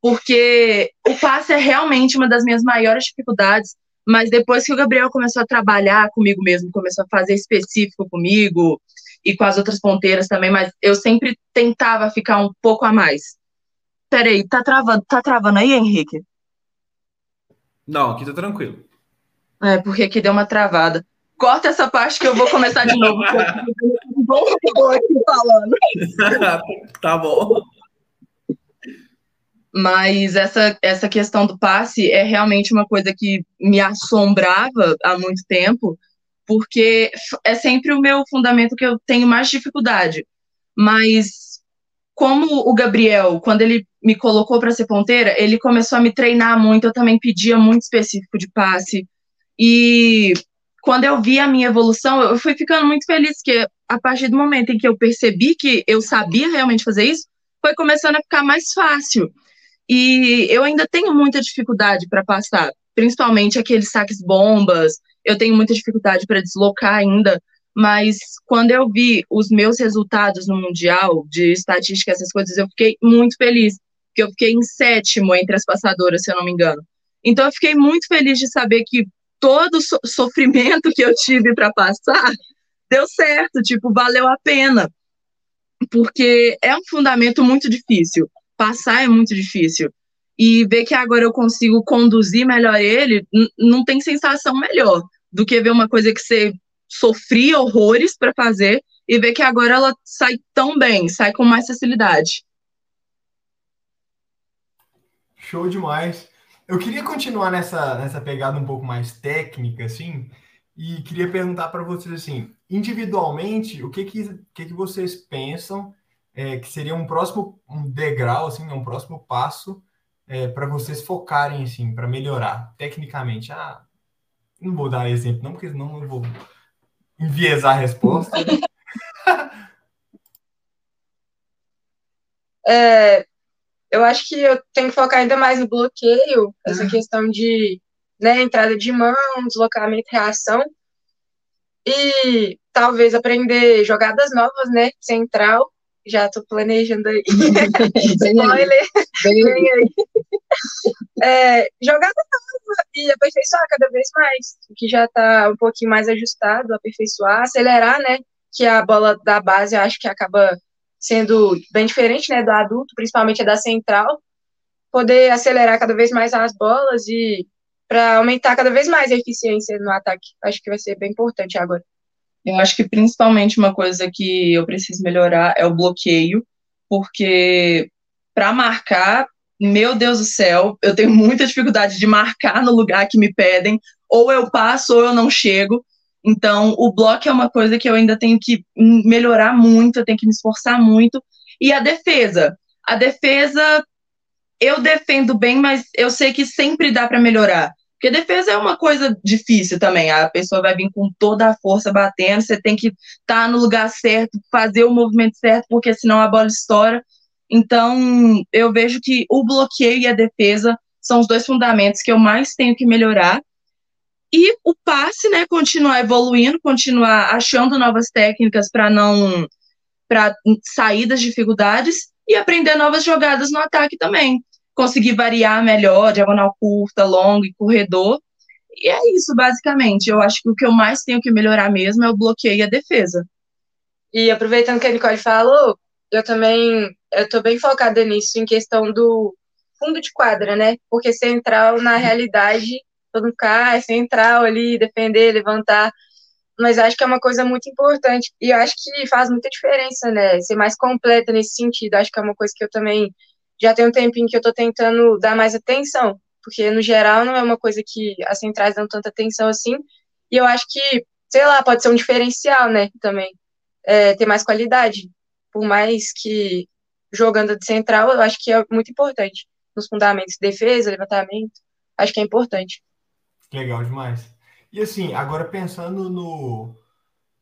Porque o passe é realmente uma das minhas maiores dificuldades, mas depois que o Gabriel começou a trabalhar comigo mesmo, começou a fazer específico comigo e com as outras ponteiras também, mas eu sempre tentava ficar um pouco a mais. Peraí, tá travando, tá travando aí, Henrique? Não, aqui tá tranquilo. É, porque aqui deu uma travada. Corta essa parte que eu vou começar de novo. Bom, aqui falando. tá bom. Mas essa, essa questão do passe é realmente uma coisa que me assombrava há muito tempo, porque é sempre o meu fundamento que eu tenho mais dificuldade. Mas como o Gabriel, quando ele me colocou para ser ponteira, ele começou a me treinar muito, eu também pedia muito específico de passe. E quando eu vi a minha evolução, eu fui ficando muito feliz, que a partir do momento em que eu percebi que eu sabia realmente fazer isso, foi começando a ficar mais fácil. E eu ainda tenho muita dificuldade para passar, principalmente aqueles saques bombas, eu tenho muita dificuldade para deslocar ainda, mas quando eu vi os meus resultados no Mundial, de estatística, essas coisas, eu fiquei muito feliz, porque eu fiquei em sétimo entre as passadoras, se eu não me engano. Então eu fiquei muito feliz de saber que todo o so sofrimento que eu tive para passar deu certo, tipo, valeu a pena. Porque é um fundamento muito difícil. Passar é muito difícil. E ver que agora eu consigo conduzir melhor ele, não tem sensação melhor do que ver uma coisa que você sofria horrores para fazer e ver que agora ela sai tão bem, sai com mais facilidade. Show demais. Eu queria continuar nessa, nessa pegada um pouco mais técnica, assim, e queria perguntar para vocês, assim, individualmente, o que que, que, que vocês pensam é, que seria um próximo um degrau, assim, um próximo passo é, para vocês focarem, assim, para melhorar tecnicamente? Ah, não vou dar exemplo, não, porque senão eu vou enviesar a resposta. é, eu acho que eu tenho que focar ainda mais no bloqueio, essa questão de né, entrada de mão, deslocamento, reação. E talvez aprender jogadas novas, né? Central. Já tô planejando aí. Spoiler. Vem aí. É, jogada nova e aperfeiçoar cada vez mais. O que já tá um pouquinho mais ajustado, aperfeiçoar, acelerar, né? Que a bola da base eu acho que acaba sendo bem diferente, né, do adulto, principalmente a da central, poder acelerar cada vez mais as bolas e para aumentar cada vez mais a eficiência no ataque. Acho que vai ser bem importante agora. Eu acho que principalmente uma coisa que eu preciso melhorar é o bloqueio, porque para marcar, meu Deus do céu, eu tenho muita dificuldade de marcar no lugar que me pedem, ou eu passo ou eu não chego. Então, o bloco é uma coisa que eu ainda tenho que melhorar muito, eu tenho que me esforçar muito. E a defesa? A defesa, eu defendo bem, mas eu sei que sempre dá para melhorar. Porque defesa é uma coisa difícil também. A pessoa vai vir com toda a força batendo, você tem que estar tá no lugar certo, fazer o movimento certo, porque senão a bola estoura. Então, eu vejo que o bloqueio e a defesa são os dois fundamentos que eu mais tenho que melhorar. E o passe, né, continuar evoluindo, continuar achando novas técnicas para não para sair das dificuldades e aprender novas jogadas no ataque também. Conseguir variar melhor, diagonal curta, longo e corredor. E é isso, basicamente. Eu acho que o que eu mais tenho que melhorar mesmo é o bloqueio e a defesa. E aproveitando que a Nicole falou, eu também tô bem focada nisso, em questão do fundo de quadra, né? Porque central, na realidade, todo mundo fica, ah, é central ali, defender, levantar. Mas acho que é uma coisa muito importante. E acho que faz muita diferença, né? Ser mais completa nesse sentido. Acho que é uma coisa que eu também já tenho um tempinho que eu tô tentando dar mais atenção. Porque, no geral, não é uma coisa que as centrais dão tanta atenção assim. E eu acho que sei lá, pode ser um diferencial, né, também, é, ter mais qualidade, por mais que jogando de central, eu acho que é muito importante nos fundamentos, defesa, levantamento, acho que é importante. Legal demais. E assim, agora pensando no,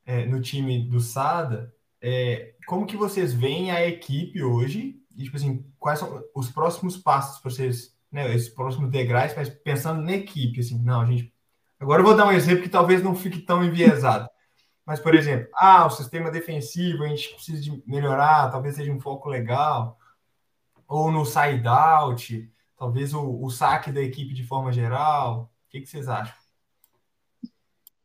é, no time do Sada, é, como que vocês veem a equipe hoje? E, tipo assim, quais são os próximos passos para vocês, né, esses próximos degraus, mas pensando na equipe, assim, não, a gente... Agora eu vou dar um exemplo que talvez não fique tão enviesado. Mas, por exemplo, ah, o sistema defensivo a gente precisa de melhorar, talvez seja um foco legal. Ou no side-out, talvez o, o saque da equipe de forma geral. O que, que vocês acham?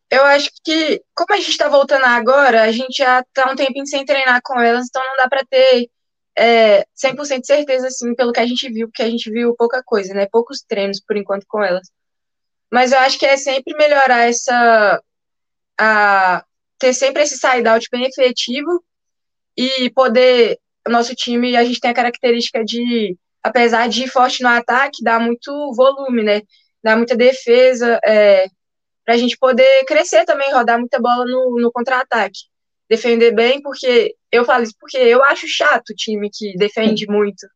Eu acho que, como a gente está voltando agora, a gente já está um tempinho sem treinar com elas, então não dá para ter é, 100% de certeza, assim, pelo que a gente viu, porque a gente viu pouca coisa, né? Poucos treinos, por enquanto, com elas. Mas eu acho que é sempre melhorar essa. A, ter sempre esse side-out bem efetivo e poder. Nosso time, a gente tem a característica de, apesar de forte no ataque, dar muito volume, né? Dar muita defesa, é, para a gente poder crescer também, rodar muita bola no, no contra-ataque. Defender bem, porque eu falo isso porque eu acho chato o time que defende muito.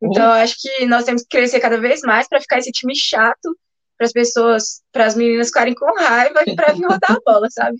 Então, eu acho que nós temos que crescer cada vez mais para ficar esse time chato, para as pessoas, para as meninas ficarem com raiva e para vir rodar a bola, sabe?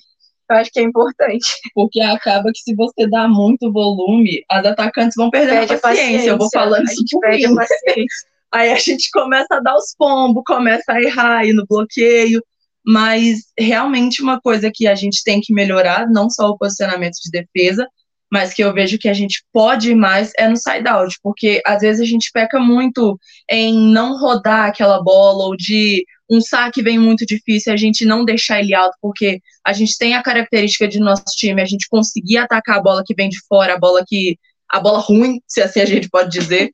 Eu acho que é importante. Porque acaba que se você dá muito volume, as atacantes vão perder a paciência. paciência. Eu vou falando isso por mim. Aí a gente começa a dar os pombos, começa a errar aí no bloqueio mas realmente uma coisa que a gente tem que melhorar, não só o posicionamento de defesa, mas que eu vejo que a gente pode ir mais é no side-out, porque às vezes a gente peca muito em não rodar aquela bola, ou de um saque vem muito difícil, a gente não deixar ele alto, porque a gente tem a característica de nosso time, a gente conseguir atacar a bola que vem de fora, a bola que. a bola ruim, se assim a gente pode dizer.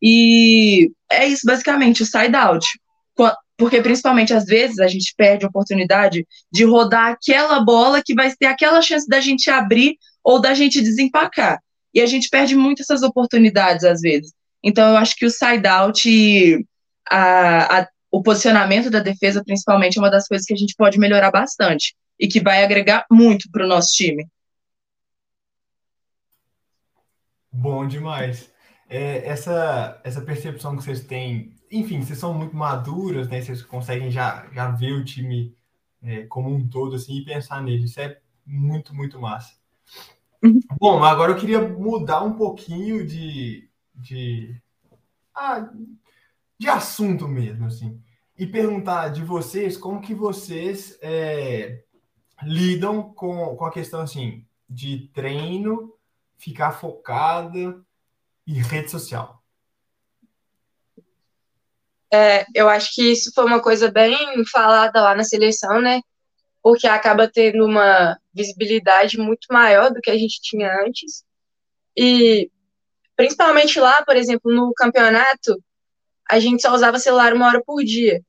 E é isso, basicamente, o side-out porque principalmente às vezes a gente perde a oportunidade de rodar aquela bola que vai ter aquela chance da gente abrir ou da gente desempacar. E a gente perde muito essas oportunidades às vezes. Então eu acho que o side out e a, a, o posicionamento da defesa principalmente é uma das coisas que a gente pode melhorar bastante e que vai agregar muito para o nosso time. Bom demais. É, essa, essa percepção que vocês têm enfim, vocês são muito maduras, né? Vocês conseguem já, já ver o time é, como um todo assim e pensar nele. Isso é muito, muito massa. Uhum. Bom, agora eu queria mudar um pouquinho de, de, ah, de assunto mesmo, assim, e perguntar de vocês como que vocês é, lidam com, com a questão assim de treino, ficar focada e rede social. É, eu acho que isso foi uma coisa bem falada lá na seleção, né? Porque acaba tendo uma visibilidade muito maior do que a gente tinha antes. E principalmente lá, por exemplo, no campeonato, a gente só usava celular uma hora por dia.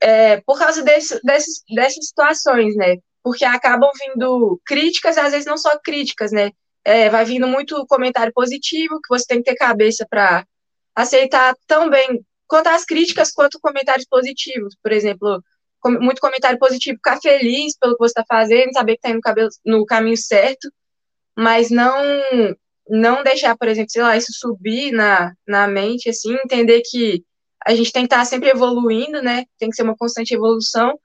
É, por causa desse, desses, dessas situações, né? Porque acabam vindo críticas, às vezes não só críticas, né? É, vai vindo muito comentário positivo, que você tem que ter cabeça para aceitar tão bem quanto às críticas, quanto comentários positivos. Por exemplo, muito comentário positivo, ficar feliz pelo que você está fazendo, saber que está indo no caminho certo, mas não não deixar, por exemplo, sei lá, isso subir na, na mente, assim, entender que a gente tem que estar tá sempre evoluindo, né? Tem que ser uma constante evolução.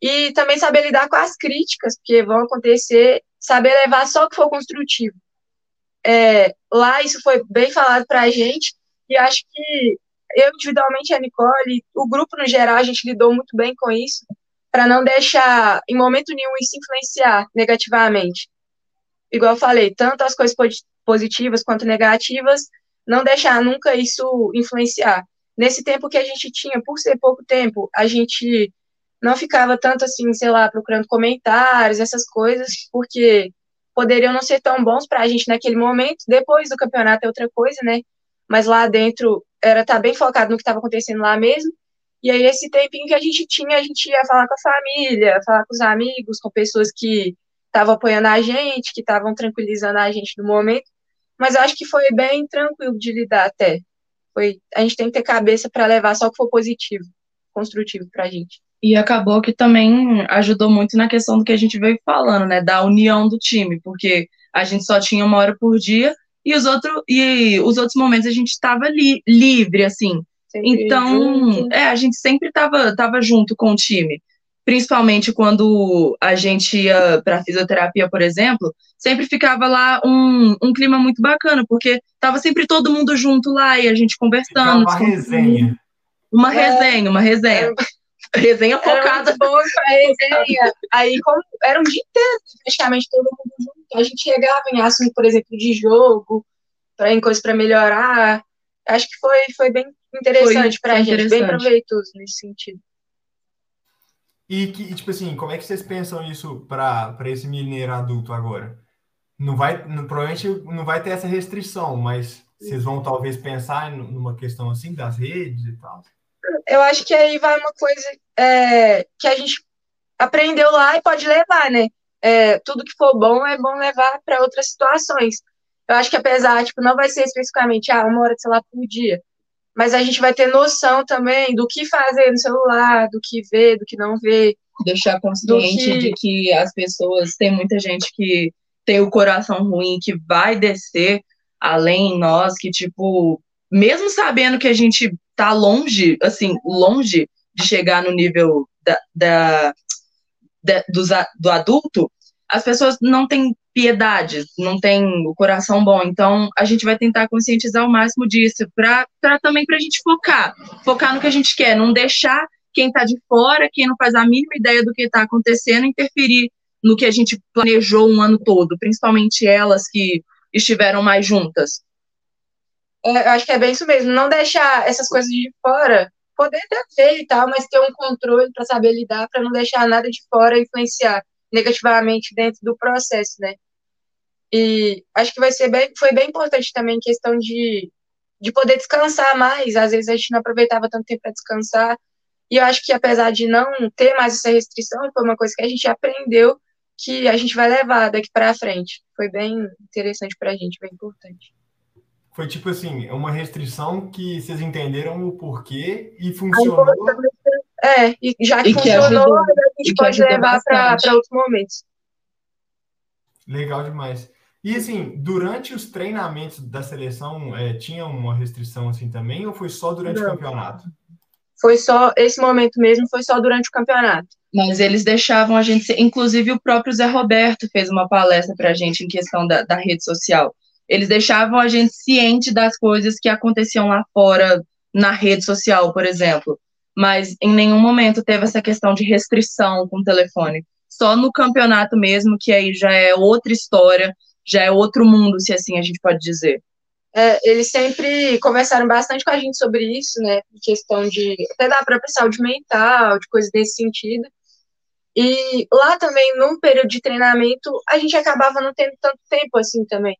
E também saber lidar com as críticas, porque vão acontecer, saber levar só o que for construtivo. É, lá isso foi bem falado para a gente, e acho que eu individualmente, a Nicole, o grupo no geral, a gente lidou muito bem com isso, para não deixar, em momento nenhum, isso influenciar negativamente. Igual eu falei, tanto as coisas positivas quanto negativas, não deixar nunca isso influenciar. Nesse tempo que a gente tinha, por ser pouco tempo, a gente não ficava tanto assim, sei lá, procurando comentários, essas coisas, porque poderiam não ser tão bons para a gente naquele momento. Depois do campeonato é outra coisa, né? Mas lá dentro era estar tá bem focado no que estava acontecendo lá mesmo. E aí, esse tempinho que a gente tinha, a gente ia falar com a família, falar com os amigos, com pessoas que estavam apoiando a gente, que estavam tranquilizando a gente no momento. Mas eu acho que foi bem tranquilo de lidar até. Foi, a gente tem que ter cabeça para levar só o que for positivo, construtivo para a gente. E acabou que também ajudou muito na questão do que a gente veio falando, né? Da união do time, porque a gente só tinha uma hora por dia e os, outro, e os outros momentos a gente estava li, livre, assim. Sempre então, junto. é, a gente sempre estava tava junto com o time. Principalmente quando a gente ia para fisioterapia, por exemplo, sempre ficava lá um, um clima muito bacana, porque tava sempre todo mundo junto lá e a gente conversando. Uma resenha. Uma é, resenha, uma resenha. Resenha focada. Era boa pra resenha. Aí, como era um dia inteiro, praticamente todo mundo junto. A gente chegava em assunto, por exemplo, de jogo, pra, em coisas para melhorar. Acho que foi, foi bem interessante foi, pra gente, bem proveitoso nesse sentido. E que, tipo assim, como é que vocês pensam isso para esse mineiro adulto agora? Não vai, não, provavelmente não vai ter essa restrição, mas vocês vão talvez pensar numa questão assim das redes e tal eu acho que aí vai uma coisa é, que a gente aprendeu lá e pode levar, né? É, tudo que for bom é bom levar para outras situações. Eu acho que apesar, tipo, não vai ser especificamente, ah, uma hora de celular por dia, mas a gente vai ter noção também do que fazer no celular, do que ver, do que não ver. Deixar consciente que... de que as pessoas, tem muita gente que tem o coração ruim, que vai descer além em nós, que, tipo, mesmo sabendo que a gente tá longe, assim, longe de chegar no nível da, da, da do, do adulto, as pessoas não têm piedade, não têm o coração bom. Então, a gente vai tentar conscientizar o máximo disso, para também para a gente focar, focar no que a gente quer, não deixar quem está de fora, quem não faz a mínima ideia do que está acontecendo, interferir no que a gente planejou um ano todo, principalmente elas que estiveram mais juntas. É, eu acho que é bem isso mesmo, não deixar essas coisas de fora, poder até ver e tal, mas ter um controle para saber lidar, para não deixar nada de fora influenciar negativamente dentro do processo, né? E acho que vai ser bem, foi bem importante também questão de, de poder descansar mais. Às vezes a gente não aproveitava tanto tempo para descansar. E eu acho que apesar de não ter mais essa restrição, foi uma coisa que a gente aprendeu que a gente vai levar daqui para frente. Foi bem interessante para a gente, bem importante foi tipo assim, uma restrição que vocês entenderam o porquê e funcionou. É, e já que, e que funcionou, ajudou, a gente pode levar para outros momentos. Legal demais. E assim, durante os treinamentos da seleção, é, tinha uma restrição assim também, ou foi só durante Não. o campeonato? Foi só, esse momento mesmo foi só durante o campeonato. Mas eles deixavam a gente, inclusive o próprio Zé Roberto fez uma palestra para a gente em questão da, da rede social eles deixavam a gente ciente das coisas que aconteciam lá fora, na rede social, por exemplo. Mas em nenhum momento teve essa questão de restrição com o telefone. Só no campeonato mesmo, que aí já é outra história, já é outro mundo, se assim a gente pode dizer. É, eles sempre conversaram bastante com a gente sobre isso, né? Questão de até da própria saúde mental, de coisas desse sentido. E lá também, num período de treinamento, a gente acabava não tendo tanto tempo assim também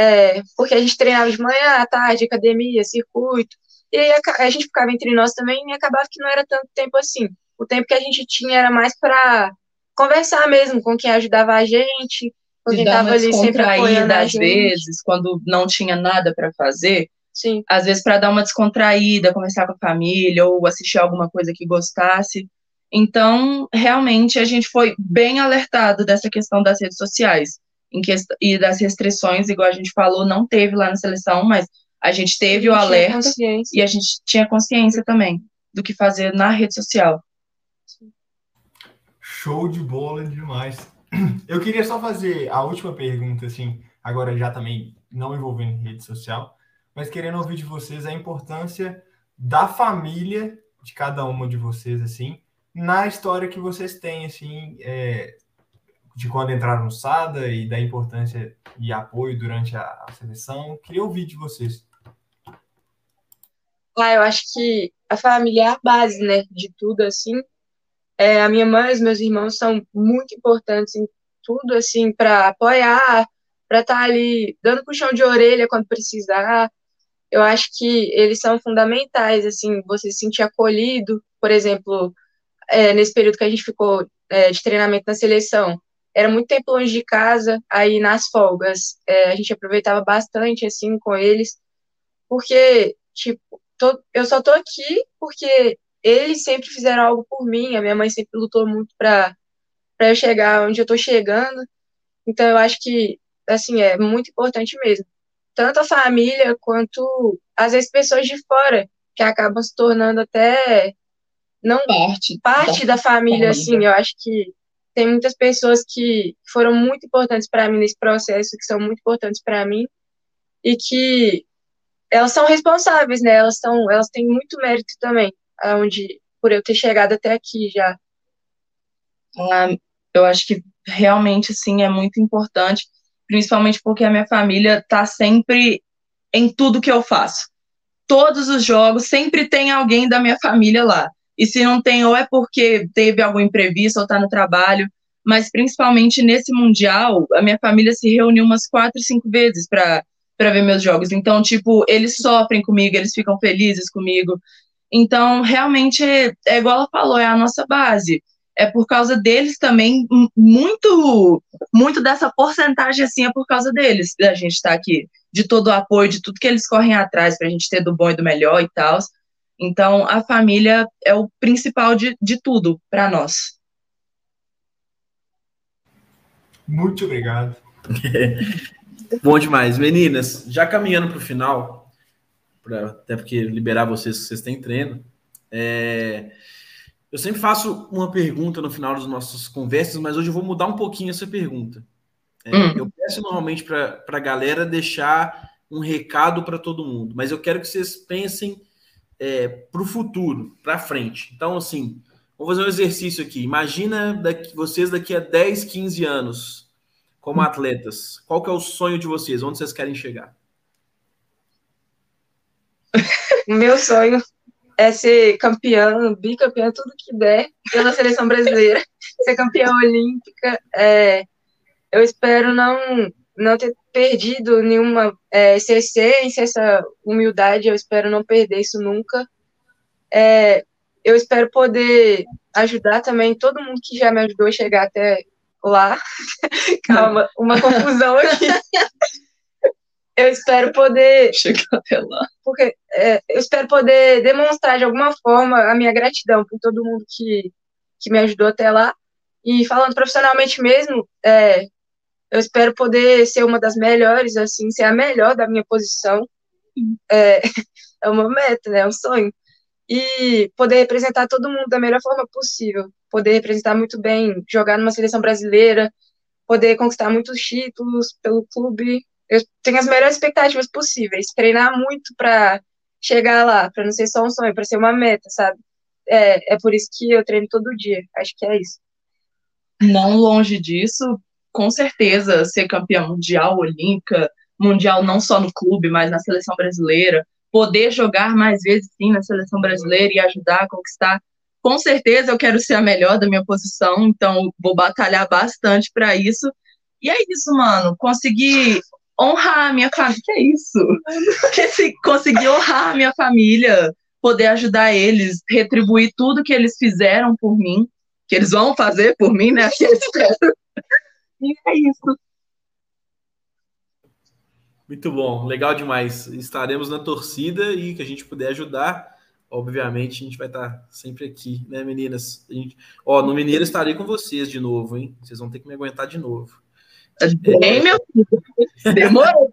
é, porque a gente treinava de manhã, à tarde, academia, circuito, e aí a, a, gente ficava entre nós também e acabava que não era tanto tempo assim. O tempo que a gente tinha era mais para conversar mesmo com quem ajudava a gente, com quem estava ali sempre apoiando às vezes, quando não tinha nada para fazer. Sim. Às vezes para dar uma descontraída, conversar com a família ou assistir alguma coisa que gostasse. Então, realmente, a gente foi bem alertado dessa questão das redes sociais que, e das restrições, igual a gente falou, não teve lá na seleção, mas a gente teve a gente o alerta e a gente tinha consciência também do que fazer na rede social. Show de bola demais. Eu queria só fazer a última pergunta, assim, agora já também não envolvendo rede social, mas querendo ouvir de vocês a importância da família de cada uma de vocês, assim, na história que vocês têm, assim, é, de quando entraram no SADA e da importância e apoio durante a, a seleção. Queria ouvir de vocês. Ah, eu acho que a família é a base, né, de tudo, assim. É, a minha mãe e os meus irmãos são muito importantes em tudo, assim, para apoiar, para estar tá ali dando puxão de orelha quando precisar. Eu acho que eles são fundamentais, assim, você se sentir acolhido, por exemplo, é, nesse período que a gente ficou é, de treinamento na seleção era muito tempo longe de casa, aí nas folgas é, a gente aproveitava bastante, assim, com eles, porque, tipo, tô, eu só tô aqui porque eles sempre fizeram algo por mim, a minha mãe sempre lutou muito para eu chegar onde eu estou chegando. Então, eu acho que, assim, é muito importante mesmo. Tanto a família quanto, às vezes, pessoas de fora, que acabam se tornando até não parte, parte da, da família, família, assim. Eu acho que tem muitas pessoas que foram muito importantes para mim nesse processo, que são muito importantes para mim, e que elas são responsáveis, né? Elas, são, elas têm muito mérito também, aonde, por eu ter chegado até aqui já. Ah, eu acho que realmente, sim, é muito importante, principalmente porque a minha família está sempre em tudo que eu faço. Todos os jogos, sempre tem alguém da minha família lá. E se não tem, ou é porque teve algum imprevisto ou está no trabalho, mas principalmente nesse Mundial, a minha família se reuniu umas quatro, cinco vezes para ver meus jogos. Então, tipo, eles sofrem comigo, eles ficam felizes comigo. Então, realmente, é, igual ela falou, é a nossa base é por causa deles também, muito, muito dessa porcentagem assim é por causa deles, da gente estar tá aqui, de todo o apoio, de tudo que eles correm atrás para a gente ter do bom e do melhor e tal. Então, a família é o principal de, de tudo para nós. Muito obrigado. bom demais. Meninas, já caminhando para o final, pra, até porque liberar vocês, vocês têm treino, é, eu sempre faço uma pergunta no final das nossas conversas, mas hoje eu vou mudar um pouquinho essa pergunta. É, hum. Eu peço normalmente para a galera deixar um recado para todo mundo, mas eu quero que vocês pensem é, para o futuro, para frente. Então, assim, vamos fazer um exercício aqui. Imagina daqui, vocês daqui a 10, 15 anos como atletas. Qual que é o sonho de vocês? Onde vocês querem chegar? Meu sonho é ser campeã, bicampeã, tudo que der pela seleção brasileira, ser campeã olímpica. É, eu espero não, não ter perdido nenhuma é, essa essência, essa humildade, eu espero não perder isso nunca. É, eu espero poder ajudar também todo mundo que já me ajudou a chegar até lá. Calma, uma confusão aqui. eu espero poder chegar até lá. Porque é, eu espero poder demonstrar de alguma forma a minha gratidão por todo mundo que, que me ajudou até lá. E falando profissionalmente mesmo, é, eu espero poder ser uma das melhores, assim, ser a melhor da minha posição. É, é uma meta, né? É um sonho. E poder representar todo mundo da melhor forma possível. Poder representar muito bem, jogar numa seleção brasileira, poder conquistar muitos títulos pelo clube, eu tenho as melhores expectativas possíveis, treinar muito para chegar lá, para não ser só um sonho, para ser uma meta, sabe? É, é por isso que eu treino todo dia, acho que é isso. Não longe disso, com certeza, ser campeã mundial, olímpica, mundial não só no clube, mas na seleção brasileira, poder jogar mais vezes sim na seleção brasileira e ajudar a conquistar. Com certeza eu quero ser a melhor da minha posição, então vou batalhar bastante para isso. E é isso, mano. Conseguir honrar a minha família. Que é isso? Conseguir honrar a minha família, poder ajudar eles, retribuir tudo que eles fizeram por mim, que eles vão fazer por mim, né? Que espero. E é isso. Muito bom, legal demais. Estaremos na torcida e que a gente puder ajudar, obviamente a gente vai estar sempre aqui, né, meninas? Gente... Ó, no Mineiro estarei com vocês de novo, hein? Vocês vão ter que me aguentar de novo. Bem, meu filho. Demorou.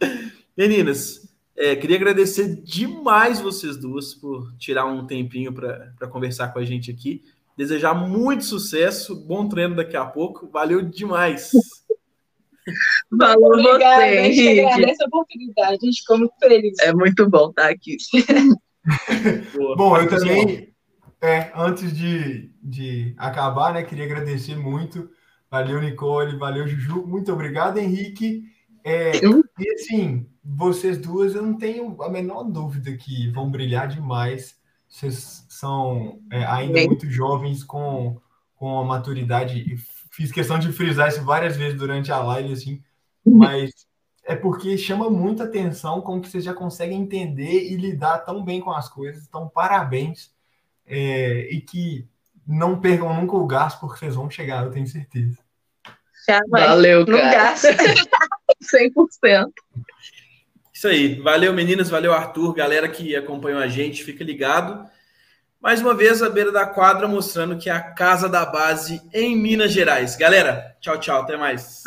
Meninas, é, queria agradecer demais vocês duas por tirar um tempinho para conversar com a gente aqui. Desejar muito sucesso, bom treino daqui a pouco. Valeu demais. Valeu Obrigada, você, Henrique. Agradeço a oportunidade, a gente ficou muito feliz. É muito bom estar aqui. bom, eu também, é, antes de, de acabar, né, queria agradecer muito Valeu, Nicole. Valeu, Juju. Muito obrigado, Henrique. É, e assim, vocês duas, eu não tenho a menor dúvida que vão brilhar demais. Vocês são é, ainda muito jovens com, com a maturidade. Fiz questão de frisar isso várias vezes durante a live, assim, mas é porque chama muita atenção como que vocês já conseguem entender e lidar tão bem com as coisas. Então, parabéns. É, e que não percam nunca o gás, porque vocês vão chegar, eu tenho certeza. Valeu, cara. No gás. 100%. Isso aí. Valeu, meninas. Valeu, Arthur. Galera que acompanhou a gente, fica ligado. Mais uma vez, a beira da quadra mostrando que é a casa da base em Minas Gerais. Galera, tchau, tchau. Até mais.